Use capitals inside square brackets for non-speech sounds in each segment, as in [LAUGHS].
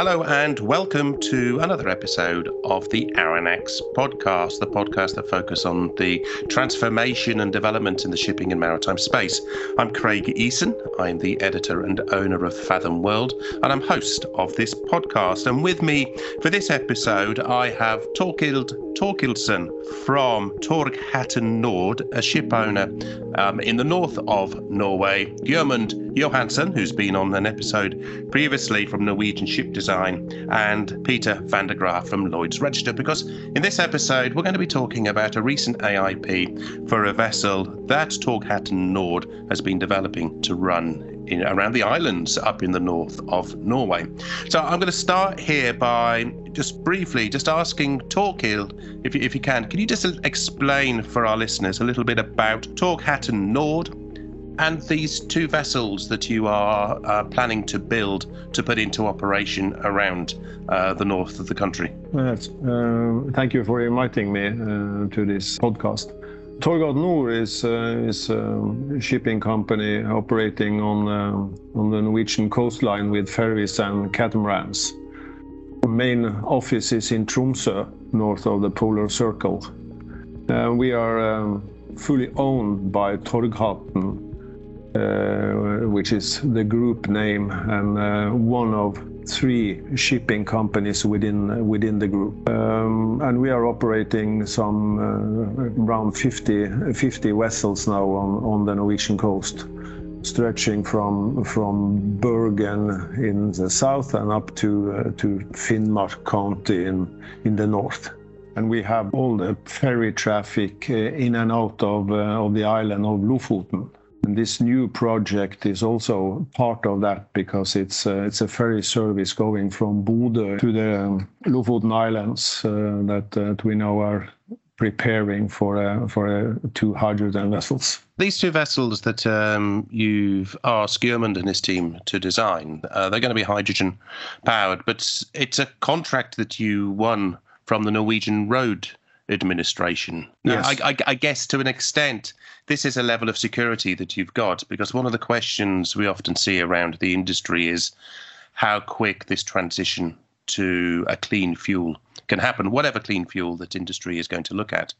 Hello and welcome to another episode of the Aronnax podcast, the podcast that focuses on the transformation and development in the shipping and maritime space. I'm Craig Eason. I'm the editor and owner of Fathom World, and I'm host of this podcast. And with me for this episode, I have Torkild Torkildsen from Torghatten Nord, a ship owner um, in the north of Norway. Gjermund Johansen, who's been on an episode previously from Norwegian Ship Design, and Peter van der Graaf from Lloyd's Register. Because in this episode, we're going to be talking about a recent AIP for a vessel that Torghatten Nord has been developing to run in, around the islands up in the north of Norway. So I'm going to start here by just briefly just asking Torkild, if you, if you can, can you just explain for our listeners a little bit about Torghatten Nord and these two vessels that you are uh, planning to build to put into operation around uh, the north of the country? Yes, uh, thank you for inviting me uh, to this podcast. Torghatten Nord is, uh, is a shipping company operating on, uh, on the Norwegian coastline with ferries and catamarans. Main office is in Tromsø, north of the polar circle. We are um, fully owned by Torghatten, which is the group name and uh, one of three shipping companies within within the group. Um, and we are operating some uh, around 50, 50 vessels now on, the Norwegian coast, stretching from from Bergen in the south and up to uh, Finnmark County in the north. And we have all the ferry traffic uh, in and out of uh, of the island of Lofoten. This new project is also part of that because it's uh, it's a ferry service going from Bodø to the um, Lofoten Islands uh, that, we now are preparing for uh, for two hydrogen vessels. These two vessels that um, you've asked Gjermund and his team to design, they're going to be hydrogen powered, but it's a contract that you won from the Norwegian Road Administration. Now, I, I, I guess to an extent, this is a level of security that you've got because one of the questions we often see around the industry is how quick this transition to a clean fuel can happen, whatever clean fuel that industry is going to look at.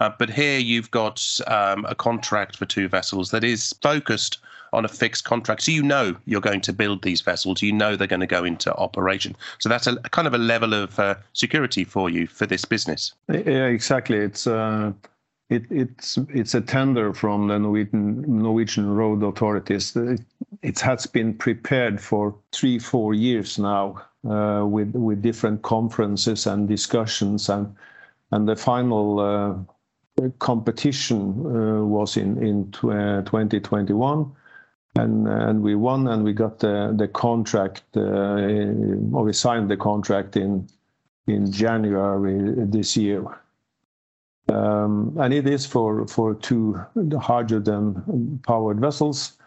Uh, but here you've got um, a contract for two vessels that is focused on a fixed contract. So you know you're going to build these vessels, you know they're going to go into operation. So that's a, a kind of a level of uh, security for you for this business. Yeah, exactly. It's uh, it, it's it's a tender from the Norwegian Norwegian road authorities. It, it has been prepared for three four years now uh, with with different conferences and discussions and and the final uh, competition uh, was in in tw- uh, 2021. And, and we won and we got the, the contract uh, or we signed the contract in in January this year. Um, and it is for, for two hydrogen powered vessels.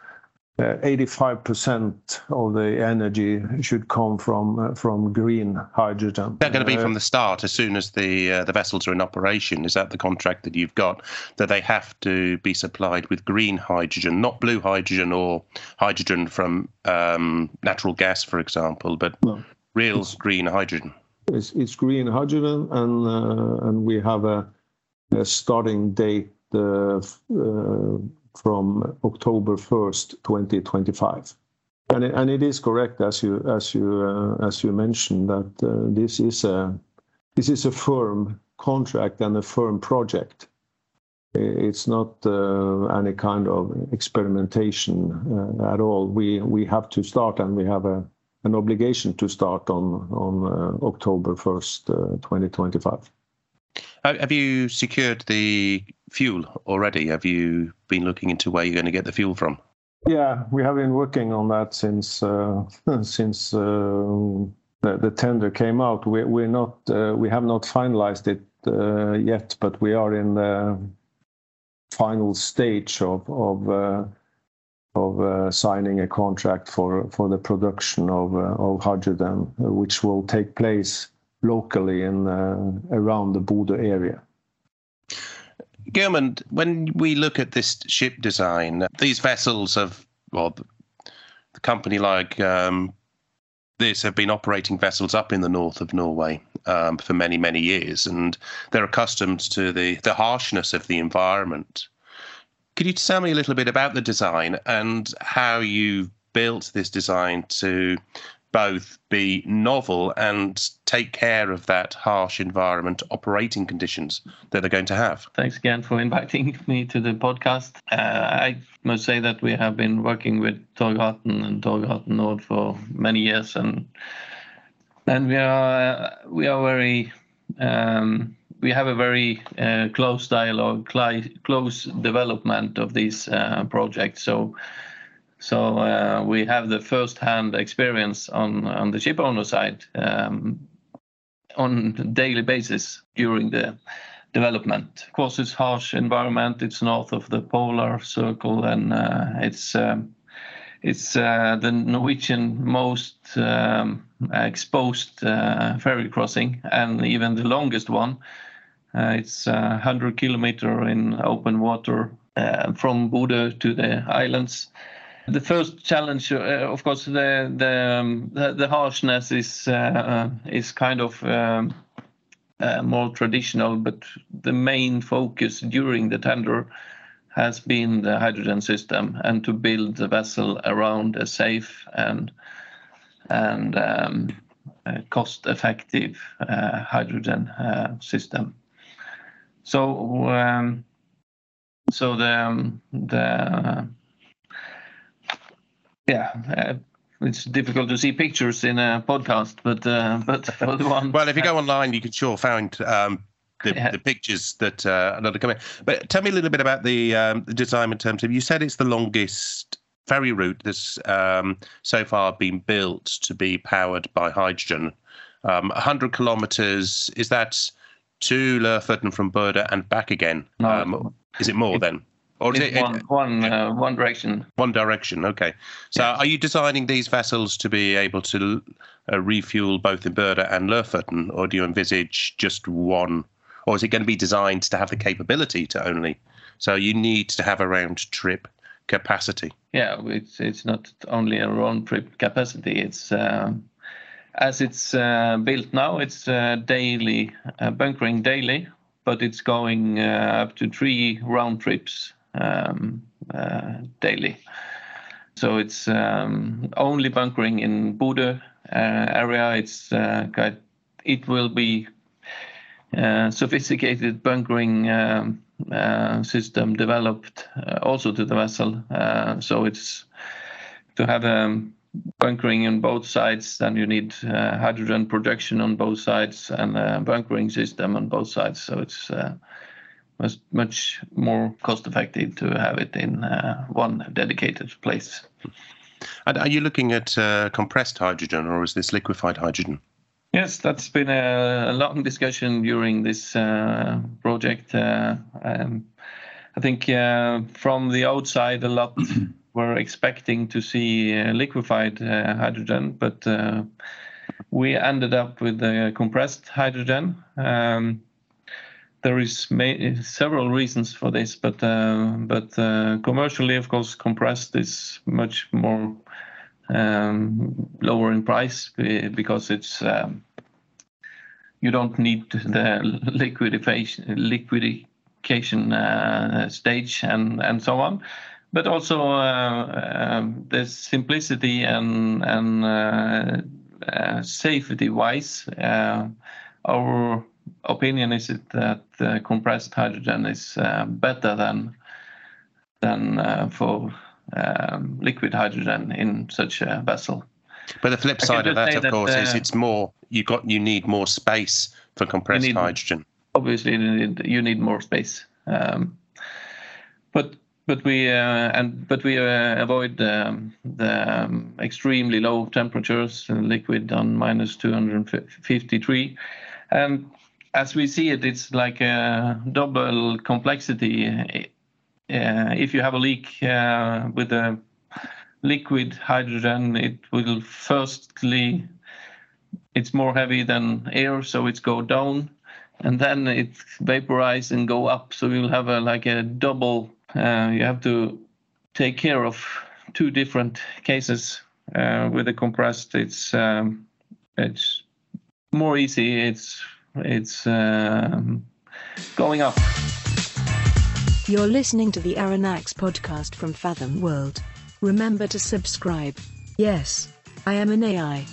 Uh, 85% of the energy should come from uh, from green hydrogen. They're going to be Uh, from the start, as soon as the uh, the vessels are in operation. Is that the contract that you've got? That they have to be supplied with green hydrogen, not blue hydrogen or hydrogen from um, natural gas, for example, but No. real green hydrogen. it's, it's green hydrogen, and uh, and we have a, a starting date uh, uh, from October first, 2025. And and it is correct as you uh, mentioned that this is a firm contract and a firm project. It's not any kind of experimentation at all. We have to start, and we have an obligation to start on October 1st, uh, 2025. Ha- Have you secured the fuel already? Have you been looking into where you're going to get the fuel from? Yeah, we have been working on that since uh, [LAUGHS] since uh, the, the tender came out. We, we're not uh, we have not finalized it uh, yet, but we are in the final stage of of uh, of uh, signing a contract for for the production of uh, of hydrogen, which will take place locally in around the Bodø area. Gjermund, when we look at this ship design, these vessels have, well, the company like um, this have been operating vessels up in the north of Norway um, for many, many years, and they're accustomed to the, the harshness of the environment. Could you tell me a little bit about the design and how you built this design to both be novel and take care of that harsh environment operating conditions that they're going to have. Thanks again for inviting [LAUGHS] me to the podcast. Uh, I must say that we have been working with Torghatten and Torghatten Nord for many years, and and we are we are very um, we have a very uh, close dialogue, close development of these uh, projects. So so uh, we have the first-hand experience on on the ship owner side um, on daily basis during the development. Of course, it's harsh environment. It's north of the polar circle, and uh, it's um, it's uh, the Norwegian most um, exposed ferry crossing, and even the longest one. It's 100 uh, kilometer in open water from Bodø to the islands the first challenge, uh, of course, the the, um, the, the harshness is uh, is kind of um, uh, more traditional, but the main focus during the tender has been the hydrogen system and to build the vessel around a safe and and um, cost-effective uh, hydrogen uh, system. So um, so the um, the yeah, uh, it's difficult to see pictures in a podcast, but uh, but [LAUGHS] for the one. well, if you go online, you can sure find um, the, yeah. the, pictures that uh, that are coming. But tell me a little bit about the, um, the design in terms of. You said it's the longest ferry route that's um, so far been built to be powered by hydrogen. Um, 100 kilometers. Is that to Lofoten from Bodø and back again? No, um, is it more it, then? Or is it, one, one, uh, one direction. One direction. Okay. So, yeah. are you designing these vessels to be able to uh, refuel both in Bodø and Lofoten, or do you envisage just one? Or is it going to be designed to have the capability to only? So you need to have a round trip capacity. Yeah, it's it's not only a round trip capacity. It's um, as it's uh, built now. It's uh, daily uh, bunkering daily, but it's going uh, up to three round trips um, uh, daily. So it's um, only bunkering in Bodø uh, area. It's uh, it will be sophisticated bunkering um, system developed also to the vessel. so it's to have um, bunkering on both sides, then you need uh, hydrogen production on both sides and a bunkering system on both sides. So it's uh, was much more cost effective to have it in uh, one dedicated place. And are you looking at uh, compressed hydrogen or is this liquefied hydrogen? Yes, that's been a, a long discussion during this uh, project. Uh, um, I think uh, from the outside, a lot [CLEARS THROAT] were expecting to see uh, liquefied hydrogen, but we ended up with compressed hydrogen. Um, there is several reasons for this, but uh, but uh, commercially, of course, compressed is much more um, lower in price because it's um, you don't need the liquidation liquidation uh, stage and and so on, but also uh, um, the simplicity and and uh, uh, safety wise, our opinion is it that uh, compressed hydrogen is uh, better than than uh, for um, liquid hydrogen in such a vessel. But the flip side of that, of that, course, is uh, it's more you got you need more space for compressed need, hydrogen. Obviously, you need, you need more space, um, but but we uh, and but we uh, avoid um, the um, extremely low temperatures in liquid on minus 253 and as we see it, it's like a double complexity. Uh, if you have a leak uh, with a liquid hydrogen, it will firstly, it's more heavy than air, so it's go down, and then it vaporize and go up. So you'll have a like a double. Uh, you have to take care of two different cases uh, with the compressed. It's um, it's more easy. It's it's um, going up. You're listening to the Aronnax podcast from Fathom World. Remember to subscribe. Yes, I am an AI.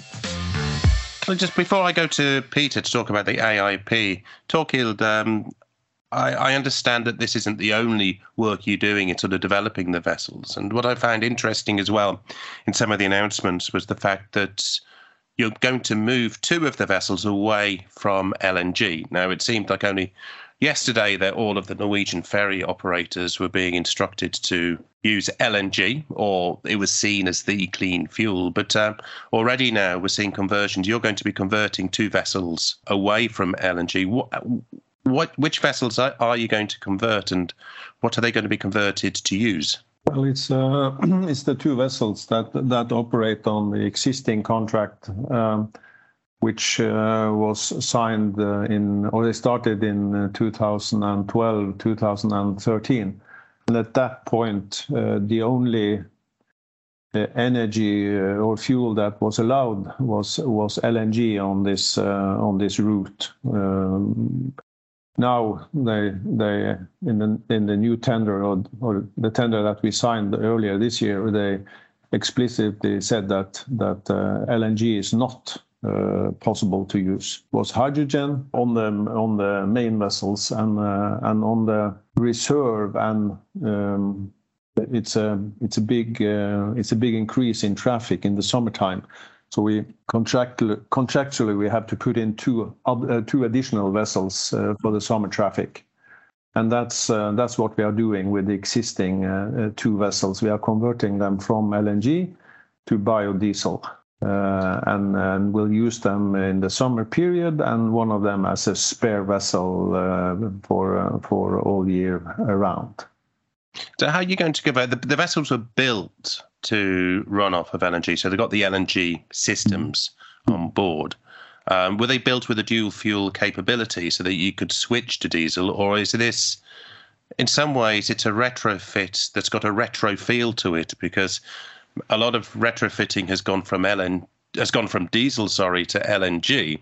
Well, just before I go to Peter to talk about the AIP, Torkild, um, I, I, understand that this isn't the only work you're doing in sort of developing the vessels. And what I found interesting as well in some of the announcements was the fact that you're going to move two of the vessels away from LNG. Now, it seemed like only yesterday that all of the Norwegian ferry operators were being instructed to use LNG, or it was seen as the clean fuel. But um, already now we're seeing conversions. You're going to be converting two vessels away from LNG. What, what which vessels are, are you going to convert, and what are they going to be converted to use? Well, it's uh, [CLEARS THROAT] it's the two vessels that operate on the existing contract. Um, which uh, was signed uh, in, or they started in uh, 2012, 2013. And at that point, the only energy or fuel that was allowed was LNG on this on this route. Now they in the new tender or, the tender that we signed earlier this year they explicitly said that uh, LNG is not uh, possible to use was hydrogen on the main vessels and uh, and on the reserve and um, it's a big increase in traffic in the summertime. So we contractually, we have to put in two uh, two additional vessels uh, for the summer traffic, and that's uh, that's what we are doing with the existing two vessels. We are converting them from LNG to biodiesel. And, we'll use them in the summer period, and one of them as a spare vessel for for all year around. So, how are you going to give the, the vessels were built to run off of LNG, so they've got the LNG systems mm-hmm. on board. Um, were they built with a dual fuel capability so that you could switch to diesel, or is this? In some ways, it's a retrofit that's got a retro feel to it because a lot of retrofitting has gone from LN has gone from diesel, sorry, to LNG.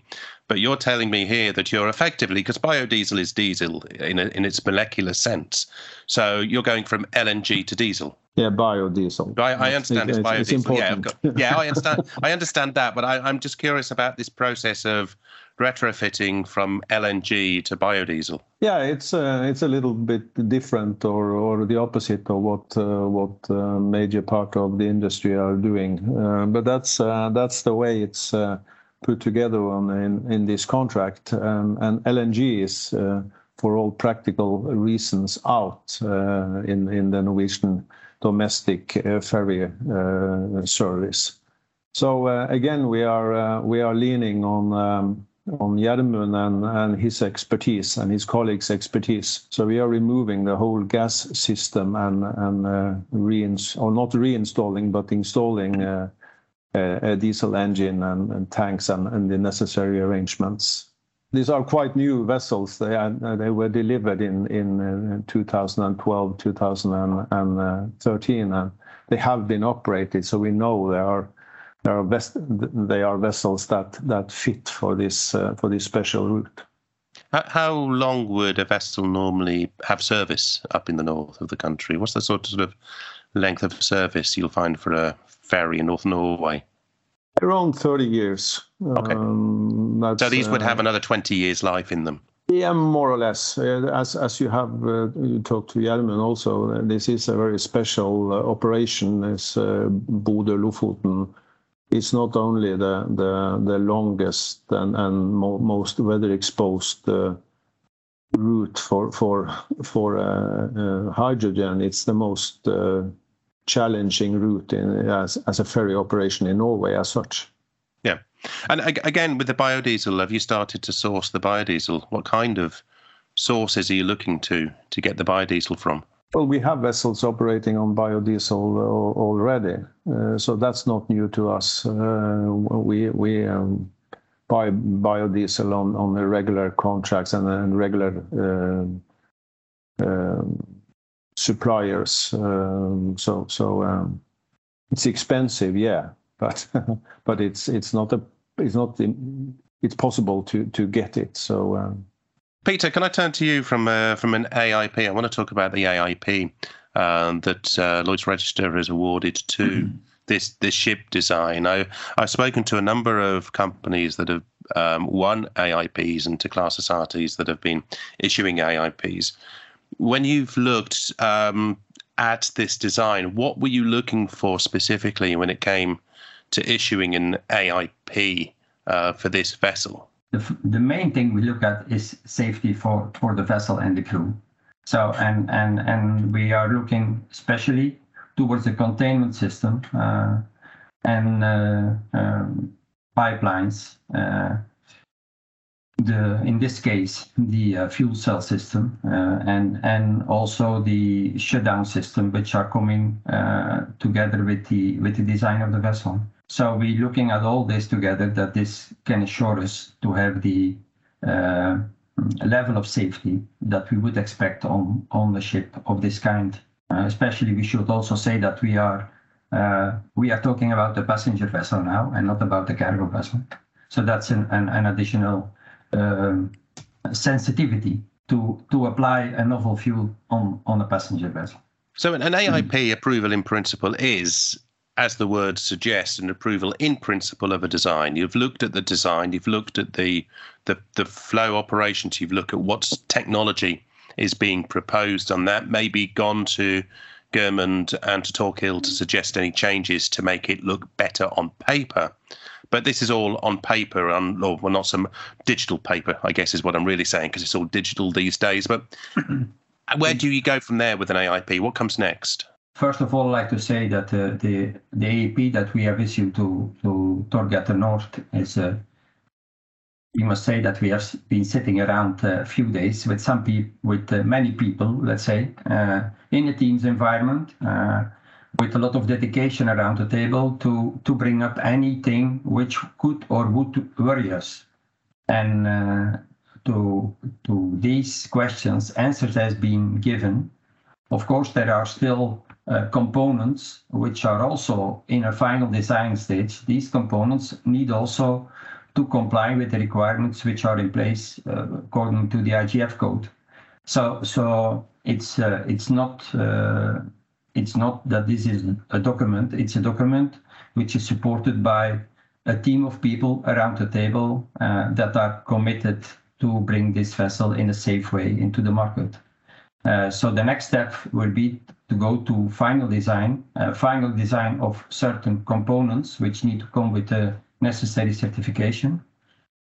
But you're telling me here that you're effectively because biodiesel is diesel in a, in its molecular sense. So you're going from LNG to diesel. Yeah, biodiesel. I, I understand it's, it's biodiesel. It's yeah, got, yeah, I understand. I understand that, but I, I'm just curious about this process of retrofitting from LNG to biodiesel? Yeah, it's uh, it's a little bit different, or or the opposite of what uh, what uh, major part of the industry are doing. Uh, but that's uh, that's the way it's uh, put together on in, in this contract, um, and LNG is. for all practical reasons, out in in the Norwegian domestic ferry service. So again, we are leaning on um, Gjermund and, his expertise and his colleagues' expertise. So we are removing the whole gas system and uh, not reinstalling, but installing uh, a, diesel engine and, tanks and, the necessary arrangements. These are quite new vessels. They they were delivered in uh, 2012, 2013, and they have been operated. So we know they are vessels that, fit for this uh, for this special route. How long would a vessel normally have service up in the north of the country? What's the sort of length of service you'll find for a ferry in North Norway? Around 30 years. Okay. Um, so these would have uh, another 20 years life in them? Yeah, more or less. Uh, as as you have uh, you talked to Gjermund also, uh, this is a very special uh, operation. It's uh, Bodø Lofoten it's not only the the, the longest and, and mo most weather exposed uh, route for for for uh, uh, hydrogen. It's the most uh, challenging route in, as as a ferry operation in Norway as such. Yeah, and again with the biodiesel, have you started to source the biodiesel? What kind of sources are you looking to to get the biodiesel from? Well, we have vessels operating on biodiesel already, uh, so that's not new to us. Uh, we we um, buy biodiesel on on the regular contracts and, and regular uh, um, suppliers. Um, so so um, it's expensive, yeah, but [LAUGHS] but it's it's not a it's not it's possible to to get it. So. Um, Peter, can I turn to you from uh, from an AIP? I want to talk about the AIP um, that uh, Lloyd's Register has awarded to mm-hmm. this this ship design. I, I've spoken to a number of companies that have um, won AIPs and to class societies that have been issuing AIPs. When you've looked um, at this design, what were you looking for specifically when it came to issuing an AIP uh, for this vessel? the, the main thing we look at is safety for, for the vessel and the crew. So, and, and, and we are looking especially towards the containment system uh, and uh, um, pipelines. The in this case the uh, fuel cell system uh, and and also the shutdown system, which are coming uh, together with the with the design of the vessel. So we're looking at all this together that this can assure us to have the uh, level of safety that we would expect on, on the ship of this kind. Uh, especially, we should also say that we are uh, we are talking about the passenger vessel now and not about the cargo vessel. So that's an, an, an additional Um, sensitivity to to apply a novel fuel on on a passenger vessel. So an, an AIP mm-hmm. approval in principle is as the word suggests, an approval in principle of a design. You've looked at the design, you've looked at the the, the flow operations, you've looked at what technology is being proposed on that, maybe gone to Gjermund and to Torkild to suggest any changes to make it look better on paper. But this is all on paper, on, or well, not some digital paper, I guess is what I'm really saying, because it's all digital these days. But [CLEARS THROAT] where do you go from there with an AIP? What comes next? First of all, I'd like to say that uh, the the AIP that we have issued to to Torghatten Nord is. Uh, we must say that we have been sitting around a few days with some people, with uh, many people, let's say, uh, in a Teams environment, uh, with a lot of dedication around the table to to bring up anything which could or would worry us, and uh, to to these questions, answers has been given. Of course, there are still uh, components which are also in a final design stage. These components need also to comply with the requirements which are in place uh, according to the IGF code. So, so it's uh, it's not uh, it's not that this is a document. It's a document which is supported by a team of people around the table uh, that are committed to bring this vessel in a safe way into the market. Uh, so the next step will be to go to final design, uh, final design of certain components which need to come with the necessary certification,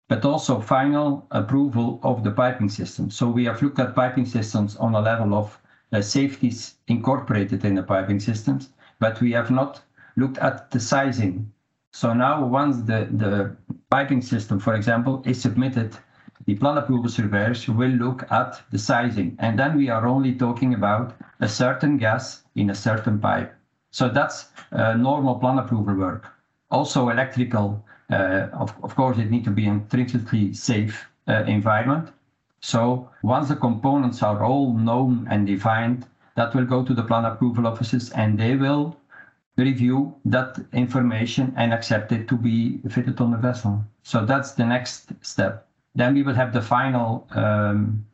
but also final approval of the piping system. So we have looked at piping systems on a level of safeties incorporated in the piping systems, but we have not looked at the sizing. So now once the, the piping system, for example, is submitted the plan approval surveyors will look at the sizing, and then we are only talking about a certain gas in a certain pipe. So that's uh, normal plan approval work. Also electrical, uh, of, of course, it need to be intrinsically safe uh, environment. So once the components are all known and defined, that will go to the plan approval offices and they will review that information and accept it to be fitted on the vessel. So that's the next step. Then we will have the final um,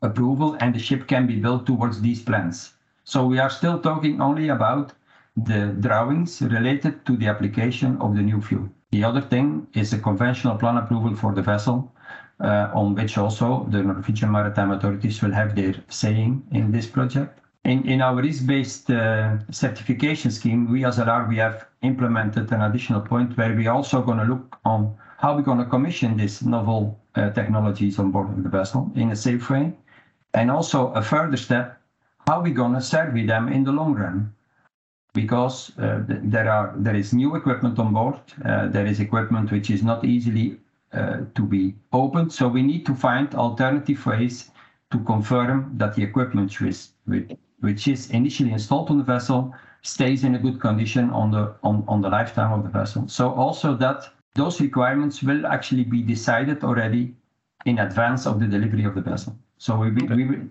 approval and the ship can be built towards these plans. So we are still talking only about the drawings related to the application of the new fuel. The other thing is a conventional plan approval for the vessel, on which also the Norwegian Maritime Authorities will have their saying in this project. In, in our risk-based uh, certification scheme, we as RR, we have implemented an additional point where we are also going to look on how we're going to commission these novel uh, technologies on board of the vessel in a safe way. And also a further step, how we're going to survey them in the long run. Because uh, there are there is new equipment on board, uh, there is equipment which is not easily uh, Uh, to be opened. So we need to find alternative ways to confirm that the equipment which, is initially installed on the vessel stays in a good condition on the on, on the lifetime of the vessel. So also that those requirements will actually be decided already in advance of the delivery of the vessel. So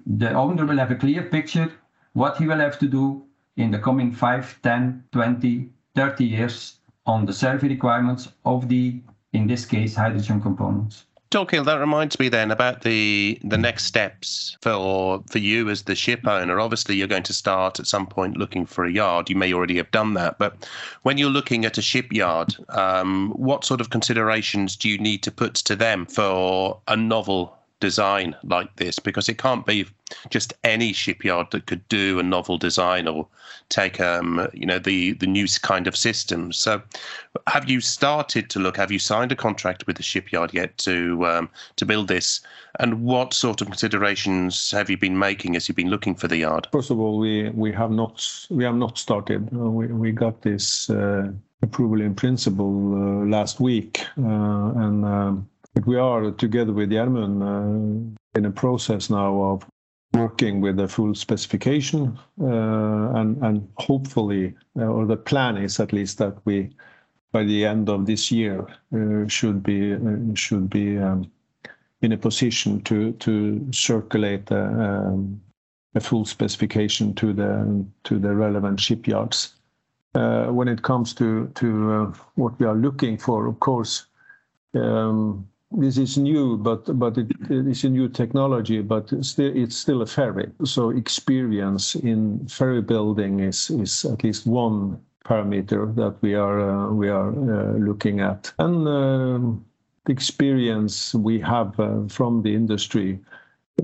the owner will have a clear picture what he will have to do in the coming 5, 10, 20, 30 years on the survey requirements of the, in this case, hydrogen components. Torkild, that reminds me then about the the next steps for for you as the ship owner. Obviously, you're going to start at some point looking for a yard. You may already have done that, but when you're looking at a shipyard, um, what sort of considerations do you need to put to them for a novel design like this because it can't be just any shipyard that could do a novel design or take um you know the the new kind of systems so have you started to look have you signed a contract with the shipyard yet to um, to build this? And what sort of considerations have you been making as you've been looking for the yard? First of all we we have not we have not started. Uh, we, we got this uh, approval in principle uh, last week. Uh, and um, we are together with Gjermund uh, in a process now of working with a full specification, uh, and and hopefully, uh, or the plan is at least that we, by the end of this year, should be should be um, in a position to circulate um, a full specification to the to the relevant shipyards. When it comes to to what we are looking for, of course, um, this is new, but but it, it is a new technology, but still it's still a ferry. So experience in ferry building is is at least one parameter that we are uh, we are uh, looking at, and uh, the experience we have uh, from the industry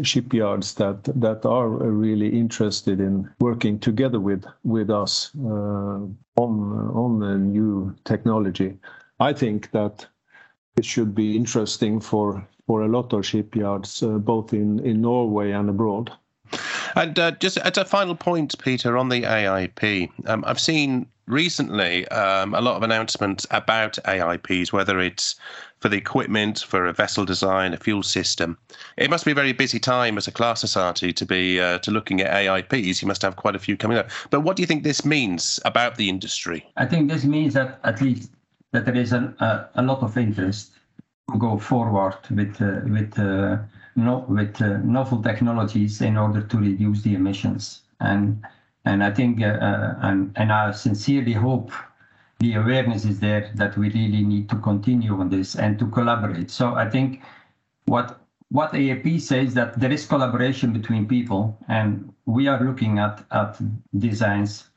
shipyards that that are really interested in working together with with us uh, on on new technology. I think that it should be interesting for for a lot of shipyards, uh, both in in Norway and abroad. And uh, just as a final point, Peter, on the AIP, um, I've seen recently um, a lot of announcements about AIPs, whether it's for the equipment, for a vessel design, a fuel system. It must be a very busy time as a class society to be uh, to looking at AIPs. You must have quite a few coming up. But what do you think this means about the industry? I think this means that at least that there is an, uh, a lot of interest to go forward with uh, with uh, no, with uh, novel technologies in order to reduce the emissions. And and I think uh, uh, and and I sincerely hope the awareness is there that we really need to continue on this and to collaborate. So I think what what AIP says that there is collaboration between people, and we are looking at at designs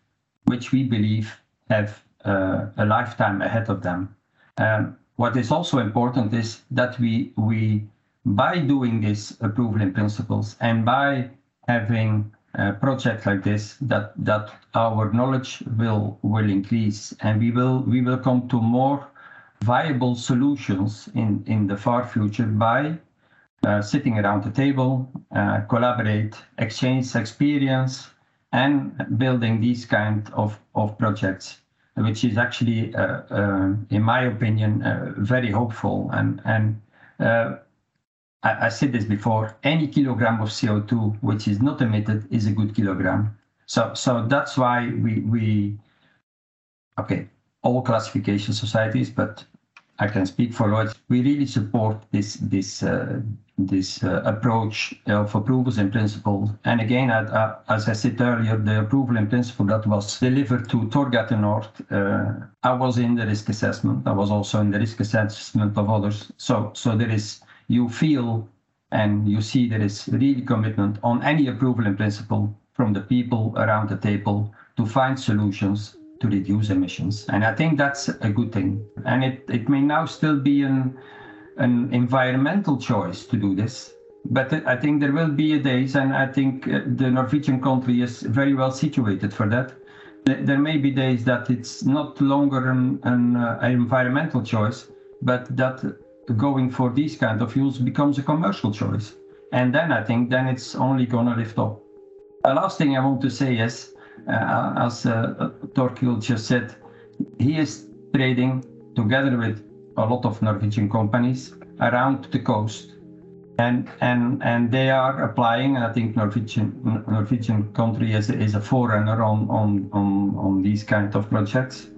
which we believe have a lifetime ahead of them. Um, what is also important is that we we by doing this approval in principles and by having a project like this that that our knowledge will will increase and we will we will come to more viable solutions in in the far future by uh, sitting around the table uh, collaborate exchange experience and building these kind of of projects which is actually, uh, uh, in my opinion, uh, very hopeful. And, I, said this before, any kilogram of CO2 which is not emitted is a good kilogram. So, so that's why we, we okay, all classification societies, but I can speak for Lloyd's. We really support this this uh, uh, approach of approvals in principle. And again, uh, as I said earlier, the approval in principle that was delivered to Torghatten Nord, uh, I was in the risk assessment. I was also in the risk assessment of others. So so there is you feel and you see there is really commitment on any approval in principle from the people around the table to find solutions to reduce emissions. And I think that's a good thing. And it, it may now still be an, an environmental choice to do this. But I think there will be a days, and I think uh, the Norwegian country is very well situated for that. There may be days that it's not longer an, an, uh, environmental choice, but that going for these kind of fuels becomes a commercial choice. And then I think then it's only gonna lift up. The last thing I want to say is uh, as uh, Torkild just said, he is trading together with a lot of Norwegian companies around the coast and and and they are applying. And I think Norwegian Norwegian country is is a forerunner on on on on these kind of projects.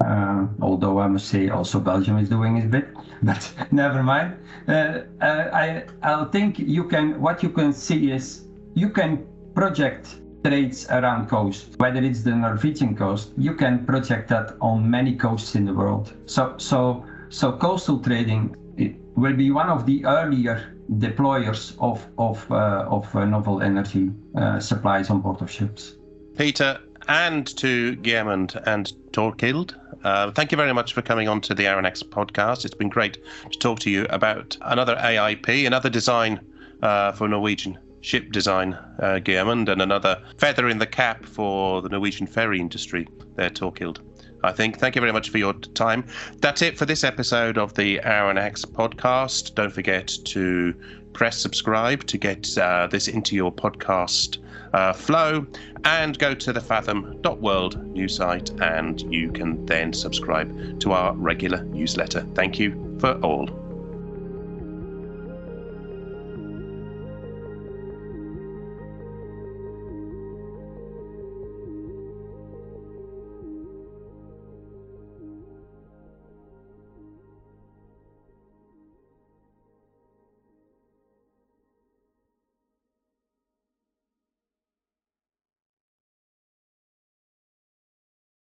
Uh, although I must say also Belgium is doing its bit, [LAUGHS] but never mind. Uh, uh, I I think you can what you can see is you can project trades around coast, whether it's the Norwegian coast, you can project that on many coasts in the world. So so so coastal trading will be one of the earlier deployers of of uh, of uh, novel energy uh, supplies on board of ships. Peter, and to Gjermund and Torkild. Uh, thank you very much for coming on to the Aronnax podcast. It's been great to talk to you about another AIP, another design uh, for Norwegian ship design, uh, and another feather in the cap for the Norwegian ferry industry there, Torkild. I think. Thank you very much for your time. That's it for this episode of the Aronnax podcast. Don't forget to press subscribe to get uh, this into your podcast uh, flow and go to the fathom.world news site and you can then subscribe to our regular newsletter. Thank you for all.